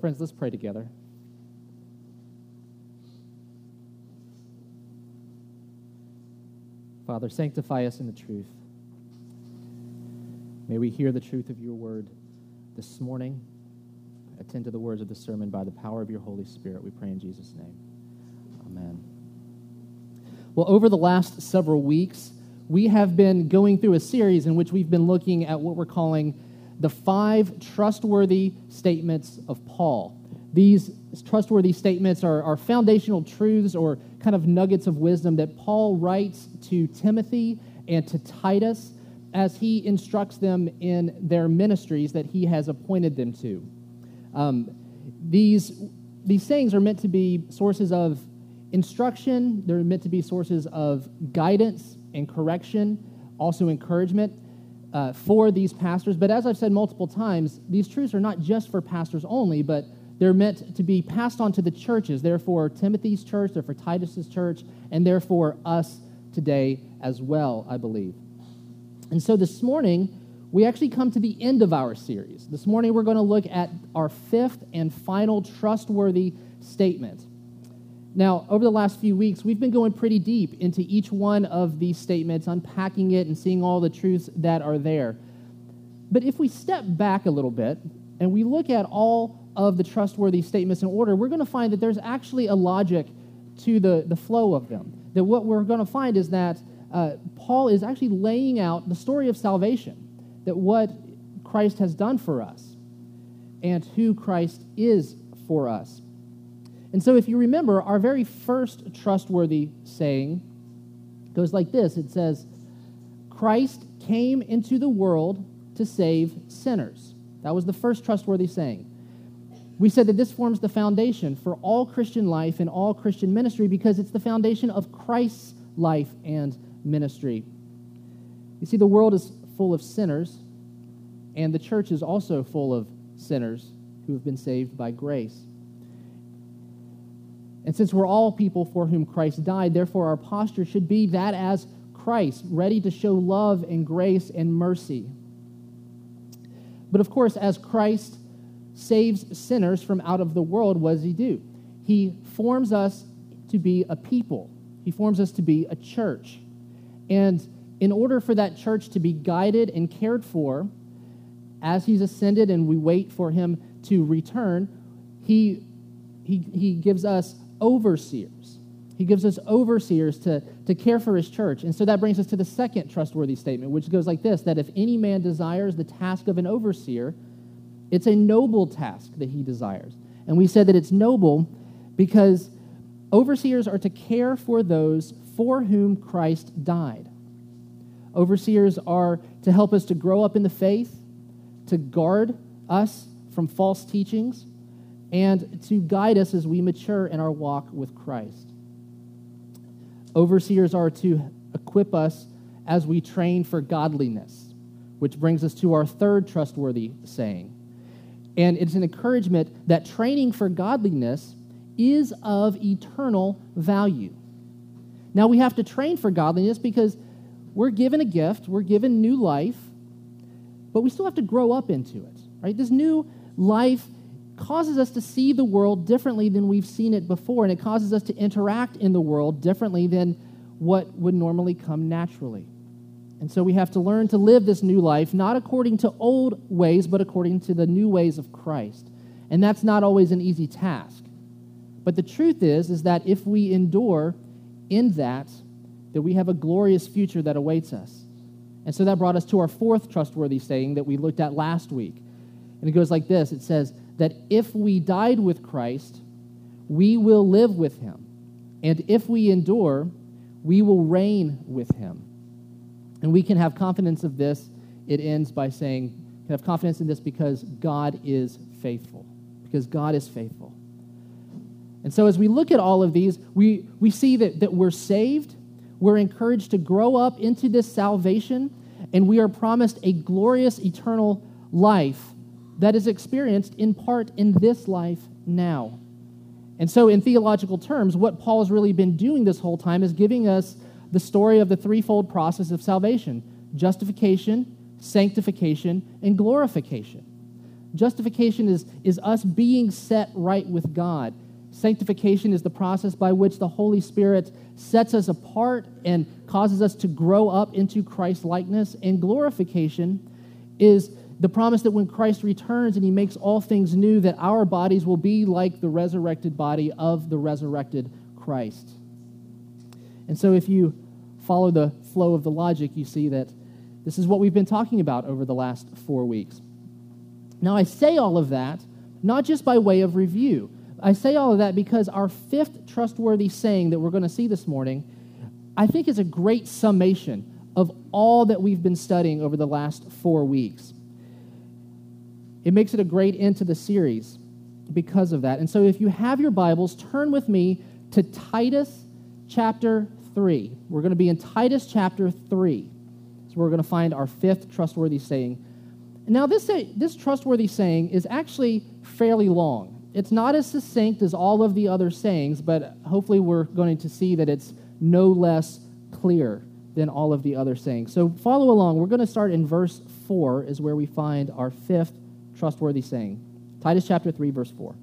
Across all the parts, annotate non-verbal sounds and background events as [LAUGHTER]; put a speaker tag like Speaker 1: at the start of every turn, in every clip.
Speaker 1: Friends, let's pray together. Father, sanctify us in the truth. May we hear the truth of your word this morning. Attend to the words of the sermon by the power of your Holy Spirit. We pray in Jesus' name. Amen. Well, over the last several weeks, we have been going through a series in which we've been looking at what we're calling the five trustworthy statements of Paul. These trustworthy statements are, are foundational truths or kind of nuggets of wisdom that Paul writes to Timothy and to Titus as he instructs them in their ministries that he has appointed them to. Um, these, these sayings are meant to be sources of instruction, they're meant to be sources of guidance and correction, also encouragement uh, for these pastors. But as I've said multiple times, these truths are not just for pastors only, but they're meant to be passed on to the churches. Therefore, Timothy's church, they're for Titus's church, and therefore us today as well, I believe. And so this morning, we actually come to the end of our series. This morning, we're going to look at our fifth and final trustworthy statement. Now, over the last few weeks, we've been going pretty deep into each one of these statements, unpacking it and seeing all the truths that are there. But if we step back a little bit and we look at all of the trustworthy statements in order, we're going to find that there's actually a logic to the, the flow of them. That what we're going to find is that uh, Paul is actually laying out the story of salvation, that what Christ has done for us and who Christ is for us. And so, if you remember, our very first trustworthy saying goes like this it says, Christ came into the world to save sinners. That was the first trustworthy saying. We said that this forms the foundation for all Christian life and all Christian ministry because it's the foundation of Christ's life and ministry. You see, the world is full of sinners, and the church is also full of sinners who have been saved by grace. And since we're all people for whom Christ died, therefore our posture should be that as Christ, ready to show love and grace and mercy. But of course, as Christ saves sinners from out of the world, what does he do? He forms us to be a people, he forms us to be a church. And in order for that church to be guided and cared for, as he's ascended and we wait for him to return, he, he, he gives us overseers. He gives us overseers to, to care for his church. And so that brings us to the second trustworthy statement, which goes like this that if any man desires the task of an overseer, it's a noble task that he desires. And we said that it's noble because overseers are to care for those for whom Christ died. Overseers are to help us to grow up in the faith, to guard us from false teachings, and to guide us as we mature in our walk with Christ. Overseers are to equip us as we train for godliness, which brings us to our third trustworthy saying. And it's an encouragement that training for godliness is of eternal value. Now, we have to train for godliness because we're given a gift, we're given new life, but we still have to grow up into it, right? This new life causes us to see the world differently than we've seen it before, and it causes us to interact in the world differently than what would normally come naturally. And so we have to learn to live this new life, not according to old ways, but according to the new ways of Christ. And that's not always an easy task. But the truth is, is that if we endure in that, that we have a glorious future that awaits us. And so that brought us to our fourth trustworthy saying that we looked at last week. And it goes like this it says, that if we died with Christ, we will live with him. And if we endure, we will reign with him. And we can have confidence of this. It ends by saying, can have confidence in this because God is faithful. Because God is faithful. And so as we look at all of these, we, we see that, that we're saved, we're encouraged to grow up into this salvation, and we are promised a glorious eternal life that is experienced in part in this life now. And so, in theological terms, what Paul has really been doing this whole time is giving us the story of the threefold process of salvation justification, sanctification, and glorification. Justification is, is us being set right with God. Sanctification is the process by which the Holy Spirit sets us apart and causes us to grow up into Christ likeness. And glorification is the promise that when Christ returns and he makes all things new, that our bodies will be like the resurrected body of the resurrected Christ. And so, if you follow the flow of the logic, you see that this is what we've been talking about over the last four weeks. Now, I say all of that not just by way of review. I say all of that because our fifth trustworthy saying that we're going to see this morning, I think is a great summation of all that we've been studying over the last four weeks. It makes it a great end to the series because of that. And so, if you have your Bibles, turn with me to Titus chapter 3. We're going to be in Titus chapter 3. So, we're going to find our fifth trustworthy saying. Now, this, this trustworthy saying is actually fairly long. It's not as succinct as all of the other sayings, but hopefully, we're going to see that it's no less clear than all of the other sayings. So, follow along. We're going to start in verse 4, is where we find our fifth trustworthy saying. Titus chapter 3, verse 4.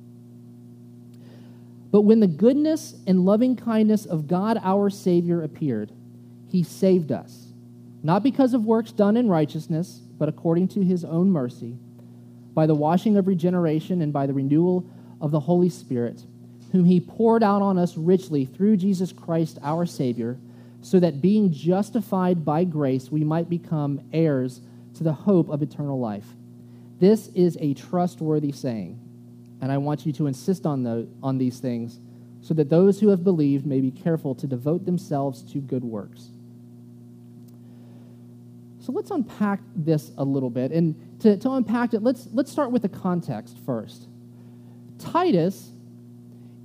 Speaker 1: But when the goodness and loving kindness of God our Savior appeared, he saved us, not because of works done in righteousness, but according to his own mercy, by the washing of regeneration and by the renewal of the Holy Spirit, whom he poured out on us richly through Jesus Christ our Savior, so that being justified by grace, we might become heirs to the hope of eternal life. This is a trustworthy saying, and I want you to insist on, the, on these things so that those who have believed may be careful to devote themselves to good works. So let's unpack this a little bit. And to, to unpack it, let's, let's start with the context first. Titus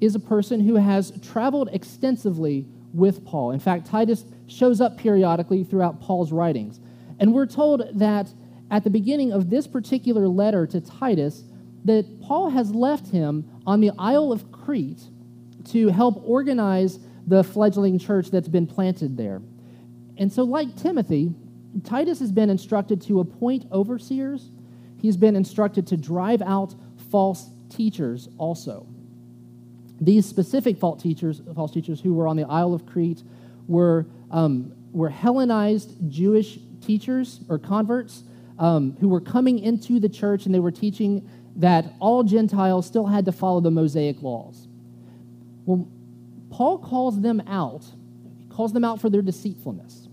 Speaker 1: is a person who has traveled extensively with Paul. In fact, Titus shows up periodically throughout Paul's writings. And we're told that at the beginning of this particular letter to Titus that Paul has left him on the Isle of Crete to help organize the fledgling church that's been planted there. And so, like Timothy, Titus has been instructed to appoint overseers. He's been instructed to drive out false teachers also. These specific false teachers, false teachers who were on the Isle of Crete were, um, were Hellenized Jewish teachers or converts um, who were coming into the church and they were teaching that all Gentiles still had to follow the Mosaic laws. Well, Paul calls them out, he calls them out for their deceitfulness.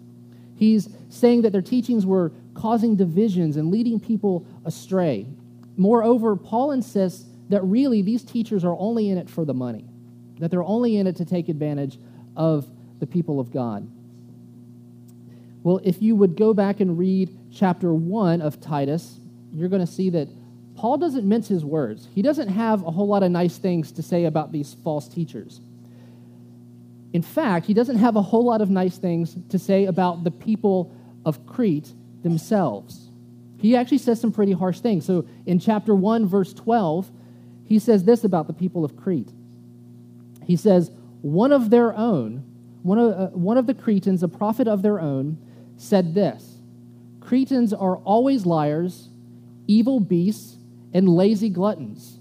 Speaker 1: He's saying that their teachings were causing divisions and leading people astray. Moreover, Paul insists that really these teachers are only in it for the money, that they're only in it to take advantage of the people of God. Well, if you would go back and read chapter 1 of Titus, you're going to see that Paul doesn't mince his words. He doesn't have a whole lot of nice things to say about these false teachers. In fact, he doesn't have a whole lot of nice things to say about the people of Crete themselves. He actually says some pretty harsh things. So in chapter 1, verse 12, he says this about the people of Crete. He says, One of their own, one of, uh, one of the Cretans, a prophet of their own, said this Cretans are always liars, evil beasts, and lazy gluttons.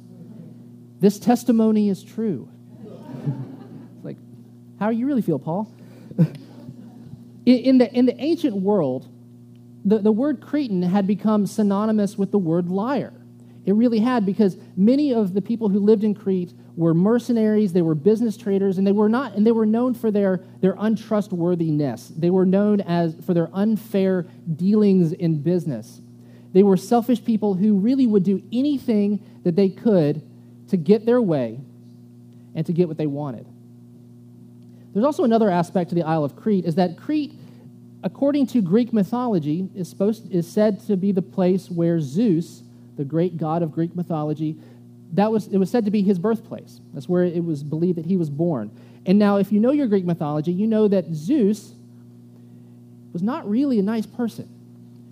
Speaker 1: This testimony is true. [LAUGHS] like, how do you really feel, Paul? [LAUGHS] in, the, in the ancient world, the, the word Cretan had become synonymous with the word liar. It really had because many of the people who lived in Crete were mercenaries, they were business traders, and they were not and they were known for their, their untrustworthiness. They were known as for their unfair dealings in business. They were selfish people who really would do anything that they could to get their way and to get what they wanted. There's also another aspect to the Isle of Crete is that Crete, according to Greek mythology, is supposed is said to be the place where Zeus the great god of Greek mythology. That was, it was said to be his birthplace. That's where it was believed that he was born. And now, if you know your Greek mythology, you know that Zeus was not really a nice person.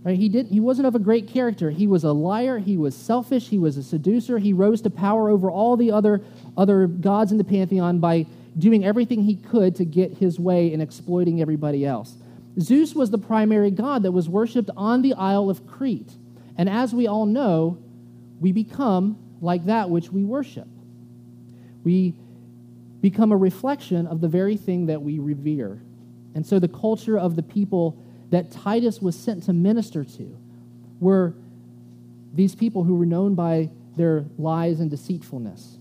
Speaker 1: Right? He, didn't, he wasn't of a great character. He was a liar. He was selfish. He was a seducer. He rose to power over all the other, other gods in the pantheon by doing everything he could to get his way and exploiting everybody else. Zeus was the primary god that was worshipped on the Isle of Crete. And as we all know, we become like that which we worship. We become a reflection of the very thing that we revere. And so the culture of the people that Titus was sent to minister to were these people who were known by their lies and deceitfulness.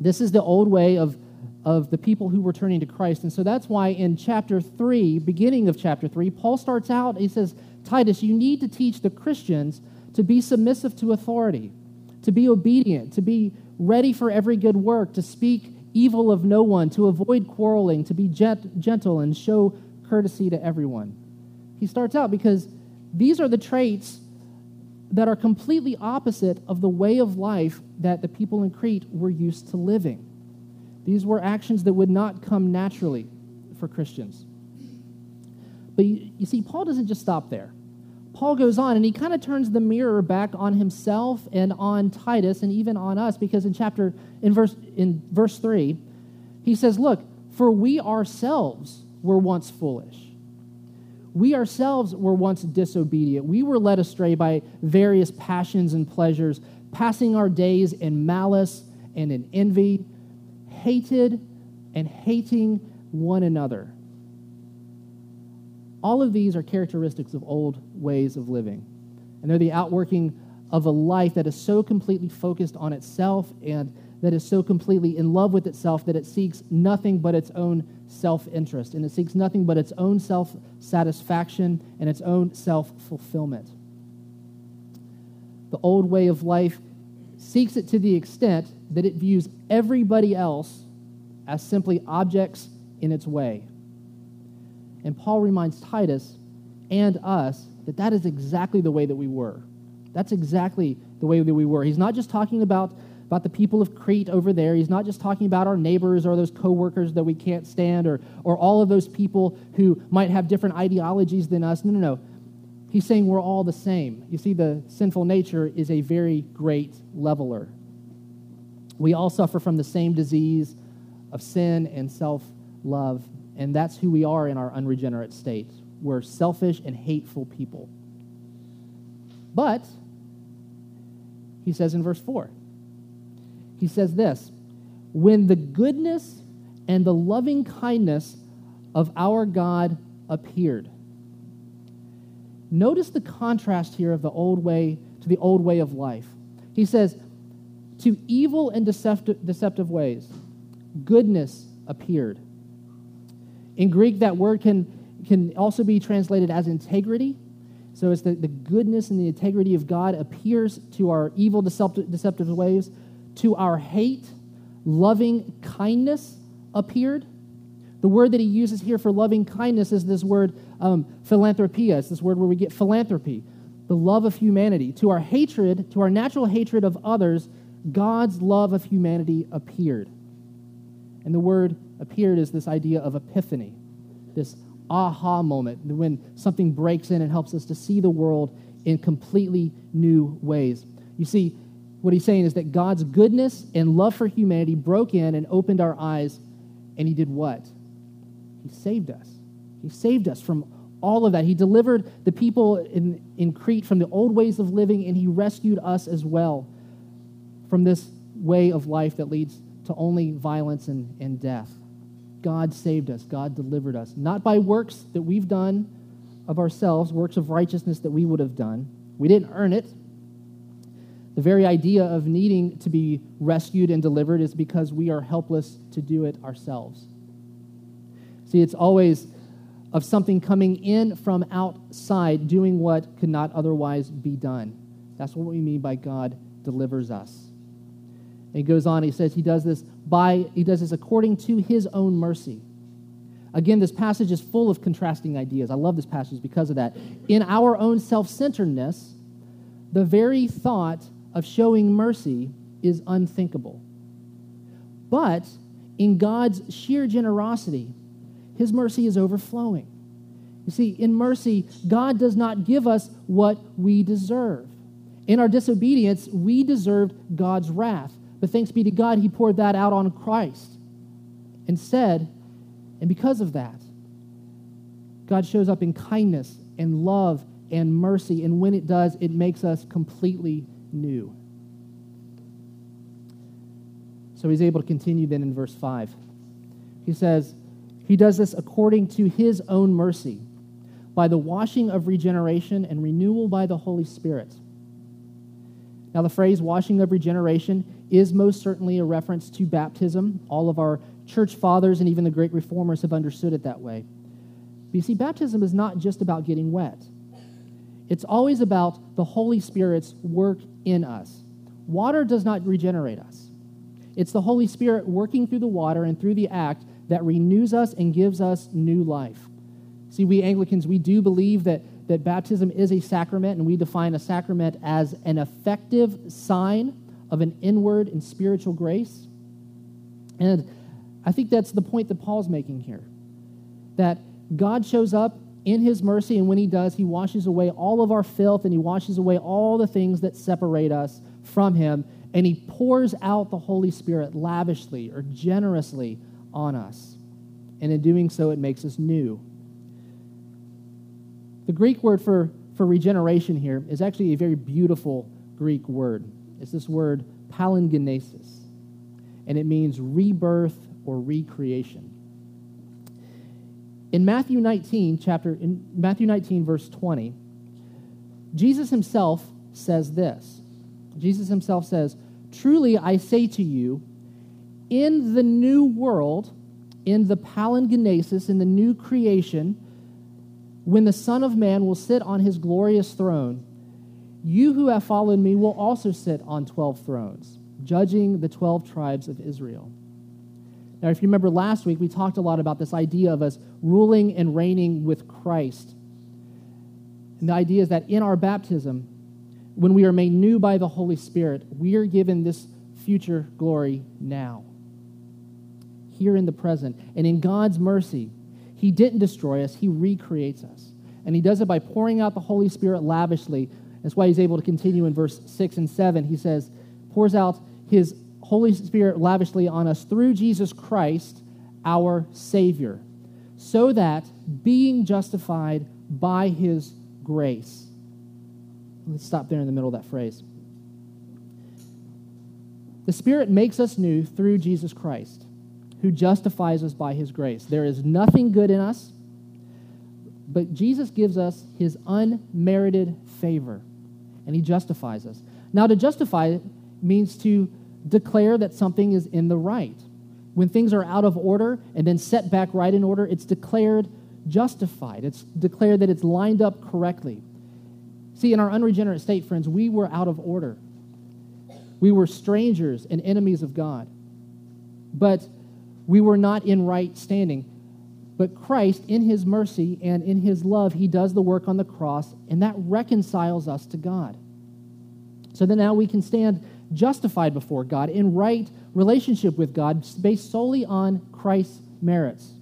Speaker 1: This is the old way of, of the people who were turning to Christ. And so that's why in chapter 3, beginning of chapter 3, Paul starts out, he says, Titus, you need to teach the Christians to be submissive to authority, to be obedient, to be ready for every good work, to speak evil of no one, to avoid quarreling, to be gent- gentle and show courtesy to everyone. He starts out because these are the traits that are completely opposite of the way of life that the people in Crete were used to living. These were actions that would not come naturally for Christians. But you, you see, Paul doesn't just stop there. Paul goes on and he kind of turns the mirror back on himself and on Titus and even on us because in chapter in verse in verse 3 he says, "Look, for we ourselves were once foolish. We ourselves were once disobedient. We were led astray by various passions and pleasures, passing our days in malice and in envy, hated and hating one another." All of these are characteristics of old ways of living. And they're the outworking of a life that is so completely focused on itself and that is so completely in love with itself that it seeks nothing but its own self interest and it seeks nothing but its own self satisfaction and its own self fulfillment. The old way of life seeks it to the extent that it views everybody else as simply objects in its way. And Paul reminds Titus and us that that is exactly the way that we were. That's exactly the way that we were. He's not just talking about, about the people of Crete over there. He's not just talking about our neighbors or those coworkers that we can't stand or, or all of those people who might have different ideologies than us. No, no, no. He's saying we're all the same. You see, the sinful nature is a very great leveler. We all suffer from the same disease of sin and self love and that's who we are in our unregenerate state. We're selfish and hateful people. But, he says in verse 4, he says this When the goodness and the loving kindness of our God appeared. Notice the contrast here of the old way to the old way of life. He says, To evil and deceptive, deceptive ways, goodness appeared. In Greek, that word can, can also be translated as integrity. So it's the, the goodness and the integrity of God appears to our evil, deceptive, ways. To our hate, loving kindness appeared. The word that he uses here for loving kindness is this word um, philanthropia. It's this word where we get philanthropy, the love of humanity. To our hatred, to our natural hatred of others, God's love of humanity appeared. And the word appeared is this idea of epiphany, this aha moment when something breaks in and helps us to see the world in completely new ways. You see, what he's saying is that God's goodness and love for humanity broke in and opened our eyes, and he did what? He saved us. He saved us from all of that. He delivered the people in, in Crete from the old ways of living, and he rescued us as well from this way of life that leads to only violence and, and death. God saved us, God delivered us, not by works that we've done of ourselves, works of righteousness that we would have done. We didn't earn it. The very idea of needing to be rescued and delivered is because we are helpless to do it ourselves. See, it's always of something coming in from outside, doing what could not otherwise be done. That's what we mean by God delivers us. And he goes on, he says he does this by he does this according to his own mercy. Again, this passage is full of contrasting ideas. I love this passage because of that. In our own self-centeredness, the very thought of showing mercy is unthinkable. But in God's sheer generosity, his mercy is overflowing. You see, in mercy, God does not give us what we deserve. In our disobedience, we deserved God's wrath. But thanks be to God, he poured that out on Christ and said, and because of that, God shows up in kindness and love and mercy. And when it does, it makes us completely new. So he's able to continue then in verse 5. He says, He does this according to His own mercy, by the washing of regeneration and renewal by the Holy Spirit. Now, the phrase washing of regeneration is most certainly a reference to baptism. All of our church fathers and even the great reformers have understood it that way. But you see, baptism is not just about getting wet, it's always about the Holy Spirit's work in us. Water does not regenerate us, it's the Holy Spirit working through the water and through the act that renews us and gives us new life. See, we Anglicans, we do believe that, that baptism is a sacrament, and we define a sacrament as an effective sign of an inward and spiritual grace. And I think that's the point that Paul's making here. That God shows up in his mercy, and when he does, he washes away all of our filth and he washes away all the things that separate us from him, and he pours out the Holy Spirit lavishly or generously on us. And in doing so, it makes us new. The Greek word for, for regeneration here is actually a very beautiful Greek word. It's this word palingenesis, and it means rebirth or recreation. In Matthew 19, chapter in Matthew 19, verse 20, Jesus himself says this. Jesus himself says, Truly I say to you, in the new world, in the palingenesis, in the new creation, when the Son of Man will sit on his glorious throne, you who have followed me will also sit on 12 thrones, judging the 12 tribes of Israel. Now, if you remember last week, we talked a lot about this idea of us ruling and reigning with Christ. And the idea is that in our baptism, when we are made new by the Holy Spirit, we are given this future glory now, here in the present. And in God's mercy, He didn't destroy us, He recreates us. And He does it by pouring out the Holy Spirit lavishly. That's why He's able to continue in verse 6 and 7. He says, pours out His Holy Spirit lavishly on us through Jesus Christ, our Savior, so that being justified by His grace. Let's stop there in the middle of that phrase. The Spirit makes us new through Jesus Christ, who justifies us by his grace. There is nothing good in us, but Jesus gives us his unmerited favor, and he justifies us. Now, to justify means to declare that something is in the right. When things are out of order and then set back right in order, it's declared justified. It's declared that it's lined up correctly. See, in our unregenerate state, friends, we were out of order. We were strangers and enemies of God. But we were not in right standing. But Christ, in his mercy and in his love, he does the work on the cross, and that reconciles us to God. So that now we can stand justified before God in right relationship with God based solely on Christ's merits.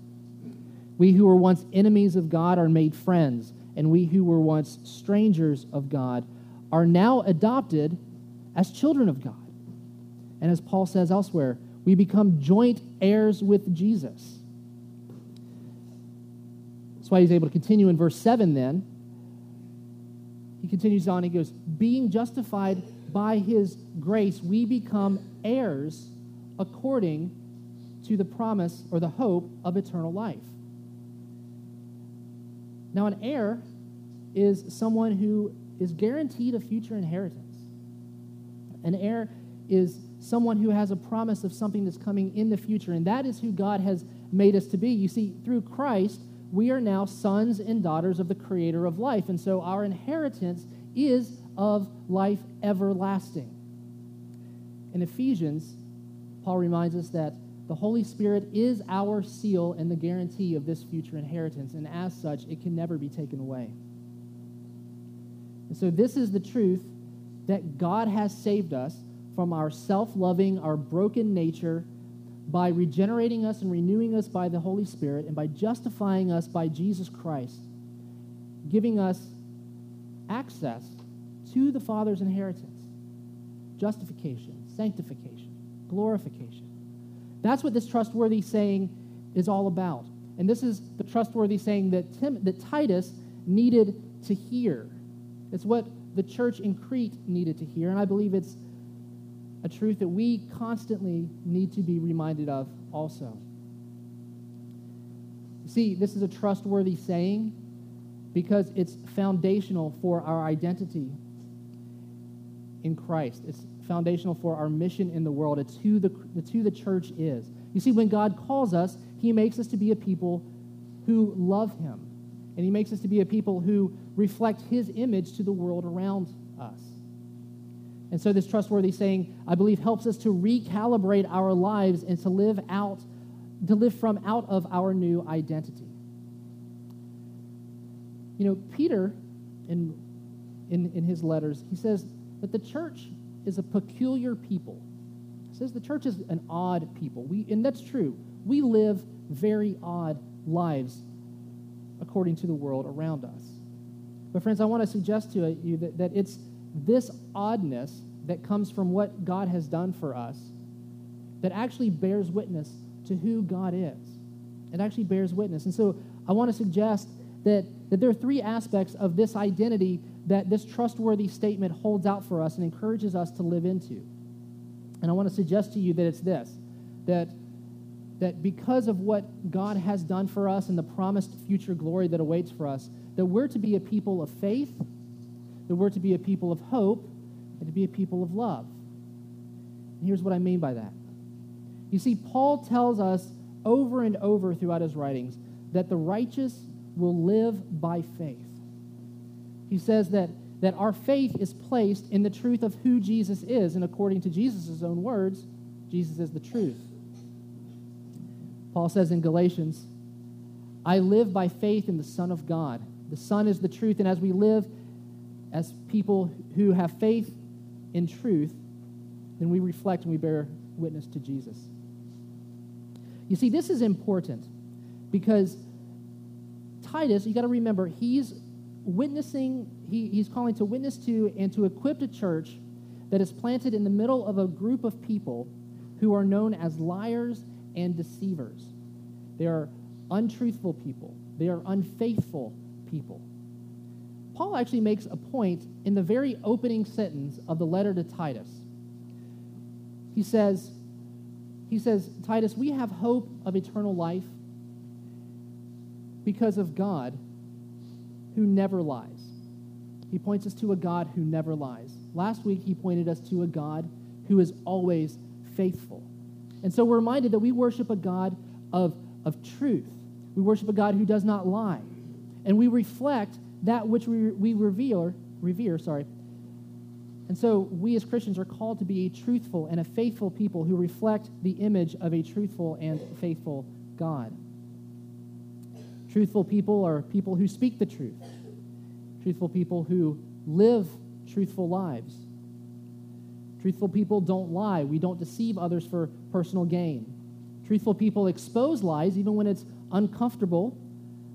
Speaker 1: We who were once enemies of God are made friends and we who were once strangers of God are now adopted as children of God. And as Paul says elsewhere, we become joint heirs with Jesus. That's why he's able to continue in verse 7 then. He continues on, he goes, Being justified by his grace, we become heirs according to the promise or the hope of eternal life. Now, an heir is someone who is guaranteed a future inheritance. An heir is someone who has a promise of something that's coming in the future, and that is who God has made us to be. You see, through Christ, we are now sons and daughters of the creator of life, and so our inheritance is of life everlasting. In Ephesians, Paul reminds us that the Holy Spirit is our seal and the guarantee of this future inheritance, and as such, it can never be taken away. And so, this is the truth that God has saved us from our self loving, our broken nature by regenerating us and renewing us by the Holy Spirit and by justifying us by Jesus Christ, giving us access to the Father's inheritance justification, sanctification, glorification. That's what this trustworthy saying is all about. And this is the trustworthy saying that, Tim, that Titus needed to hear. It's what the church in Crete needed to hear, and I believe it's a truth that we constantly need to be reminded of also. See, this is a trustworthy saying because it's foundational for our identity in Christ. It's foundational for our mission in the world. It's who the, it's who the church is. You see, when God calls us, He makes us to be a people who love Him. And He makes us to be a people who reflect His image to the world around us. And so, this trustworthy saying, I believe, helps us to recalibrate our lives and to live out, to live from out of our new identity. You know, Peter, in, in, in his letters, he says that the church is a peculiar people. He says the church is an odd people. We, and that's true. We live very odd lives according to the world around us. But, friends, I want to suggest to you that, that it's this oddness that comes from what God has done for us that actually bears witness to who God is. It actually bears witness. And so I want to suggest that, that there are three aspects of this identity that this trustworthy statement holds out for us and encourages us to live into. And I want to suggest to you that it's this that, that because of what God has done for us and the promised future glory that awaits for us, that we're to be a people of faith, that we're to be a people of hope, and to be a people of love. And here's what I mean by that. You see, Paul tells us over and over throughout his writings that the righteous will live by faith. He says that, that our faith is placed in the truth of who Jesus is, and according to Jesus' own words, Jesus is the truth. Paul says in Galatians, I live by faith in the Son of God. The Son is the truth, and as we live as people who have faith in truth, then we reflect and we bear witness to Jesus. You see, this is important because Titus, you got to remember, he's witnessing, he, he's calling to witness to and to equip a church that is planted in the middle of a group of people who are known as liars and deceivers. They are untruthful people, they are unfaithful people. Paul actually makes a point in the very opening sentence of the letter to Titus. He says, he says, Titus, we have hope of eternal life because of God who never lies. He points us to a God who never lies. Last week, he pointed us to a God who is always faithful. And so we're reminded that we worship a God of, of truth. We worship a God who does not lie. And we reflect that which we, we revere, revere, sorry. And so we as Christians are called to be a truthful and a faithful people who reflect the image of a truthful and faithful God. Truthful people are people who speak the truth. Truthful people who live truthful lives. Truthful people don't lie. We don't deceive others for personal gain. Truthful people expose lies even when it's uncomfortable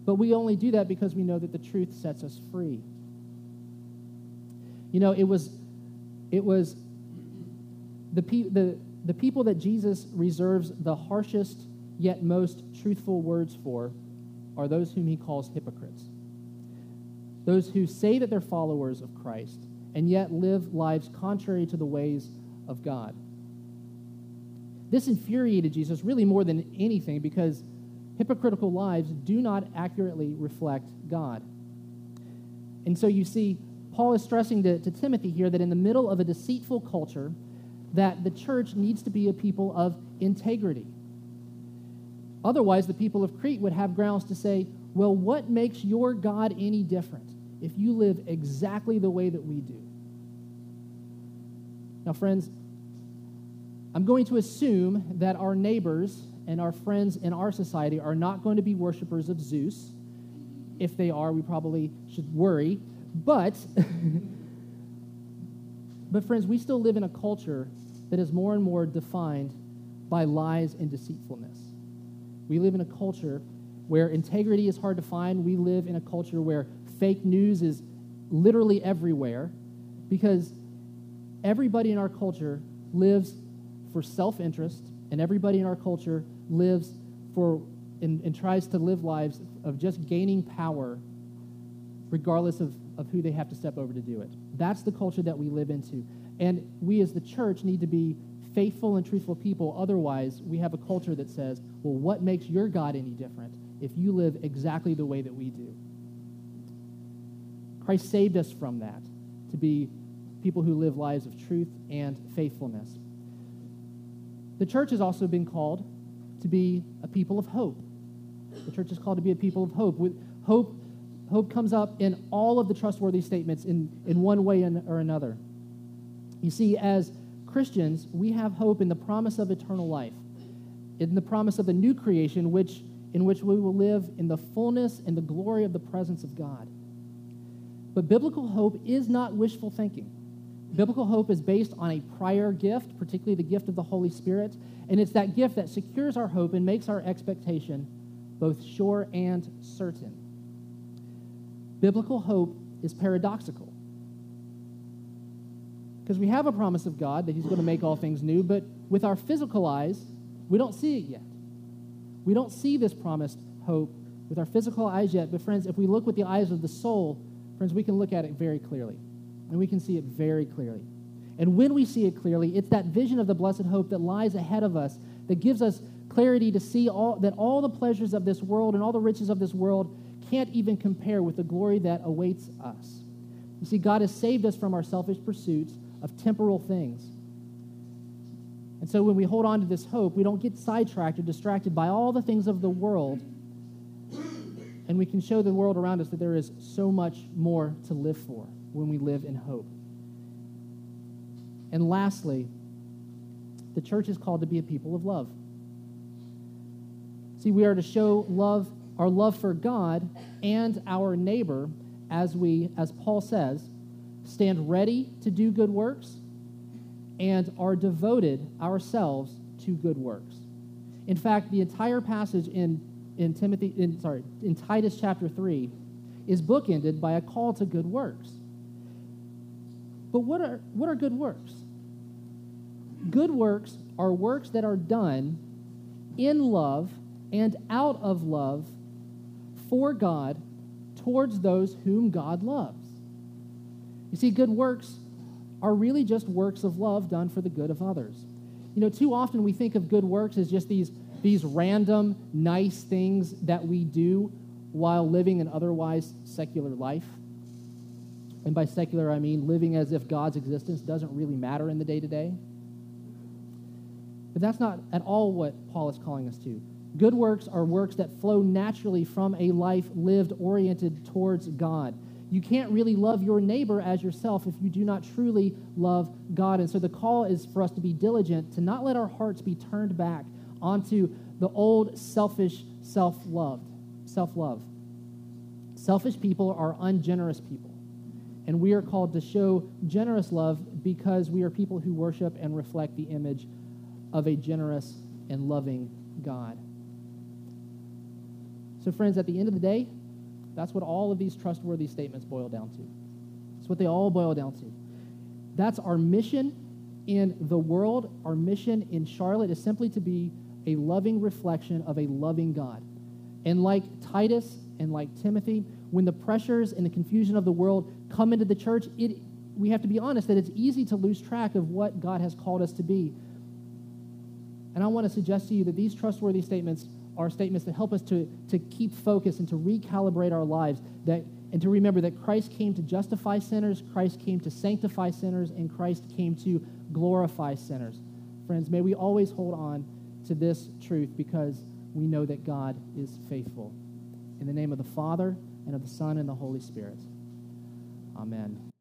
Speaker 1: but we only do that because we know that the truth sets us free. You know, it was, it was the, pe- the, the people that Jesus reserves the harshest yet most truthful words for are those whom he calls hypocrites. Those who say that they're followers of Christ and yet live lives contrary to the ways of God. This infuriated Jesus really more than anything because hypocritical lives do not accurately reflect God. And so you see, Paul is stressing to, to Timothy here that in the middle of a deceitful culture, that the church needs to be a people of integrity. Otherwise, the people of Crete would have grounds to say, well, what makes your God any different if you live exactly the way that we do? Now, friends, I'm going to assume that our neighbors and our friends in our society are not going to be worshipers of Zeus. If they are, we probably should worry. But, [LAUGHS] but friends, we still live in a culture that is more and more defined by lies and deceitfulness. We live in a culture where integrity is hard to find. We live in a culture where fake news is literally everywhere because everybody in our culture lives for self interest, and everybody in our culture lives for and, and tries to live lives of just gaining power regardless of, of who they have to step over to do it. That's the culture that we live into. And we as the church need to be faithful and truthful people. Otherwise, we have a culture that says, well, what makes your God any different if you live exactly the way that we do? Christ saved us from that to be people who live lives of truth and faithfulness. The church has also been called to be a people of hope. The church is called to be a people of hope. With hope, hope comes up in all of the trustworthy statements in, in one way or another. You see, as Christians, we have hope in the promise of eternal life, in the promise of a new creation, which, in which we will live in the fullness and the glory of the presence of God. But biblical hope is not wishful thinking. Biblical hope is based on a prior gift, particularly the gift of the Holy Spirit, and it's that gift that secures our hope and makes our expectation both sure and certain. Biblical hope is paradoxical. Because we have a promise of God that He's going to make all things new, but with our physical eyes, we don't see it yet. We don't see this promised hope with our physical eyes yet. But, friends, if we look with the eyes of the soul, friends, we can look at it very clearly. And we can see it very clearly. And when we see it clearly, it's that vision of the blessed hope that lies ahead of us that gives us clarity to see all, that all the pleasures of this world and all the riches of this world can't even compare with the glory that awaits us. You see, God has saved us from our selfish pursuits of temporal things. And so when we hold on to this hope, we don't get sidetracked or distracted by all the things of the world. And we can show the world around us that there is so much more to live for when we live in hope. And lastly, the church is called to be a people of love. See, we are to show love, our love for God and our neighbor as we, as Paul says, stand ready to do good works and are devoted ourselves to good works. In fact, the entire passage in, in Timothy, in, sorry, in Titus chapter 3 is bookended by a call to good works. But what are, what are good works? Good works are works that are done in love and out of love for God towards those whom God loves. You see, good works are really just works of love done for the good of others. You know, too often we think of good works as just these, these random, nice things that we do while living an otherwise secular life. And by secular, I mean living as if God's existence doesn't really matter in the day to day. But that's not at all what Paul is calling us to. Good works are works that flow naturally from a life lived oriented towards God. You can't really love your neighbor as yourself if you do not truly love God. And so the call is for us to be diligent, to not let our hearts be turned back onto the old selfish self-loved, Self love. Selfish people are ungenerous people. And we are called to show generous love because we are people who worship and reflect the image of a generous and loving God. So, friends, at the end of the day, that's what all of these trustworthy statements boil down to. That's what they all boil down to. That's our mission in the world. Our mission in Charlotte is simply to be a loving reflection of a loving God. And like Titus and like Timothy, when the pressures and the confusion of the world come into the church, it, we have to be honest that it's easy to lose track of what God has called us to be. And I want to suggest to you that these trustworthy statements are statements that help us to, to keep focus and to recalibrate our lives that, and to remember that Christ came to justify sinners, Christ came to sanctify sinners, and Christ came to glorify sinners. Friends, may we always hold on to this truth because we know that God is faithful. In the name of the Father, and of the Son, and the Holy Spirit. Amen.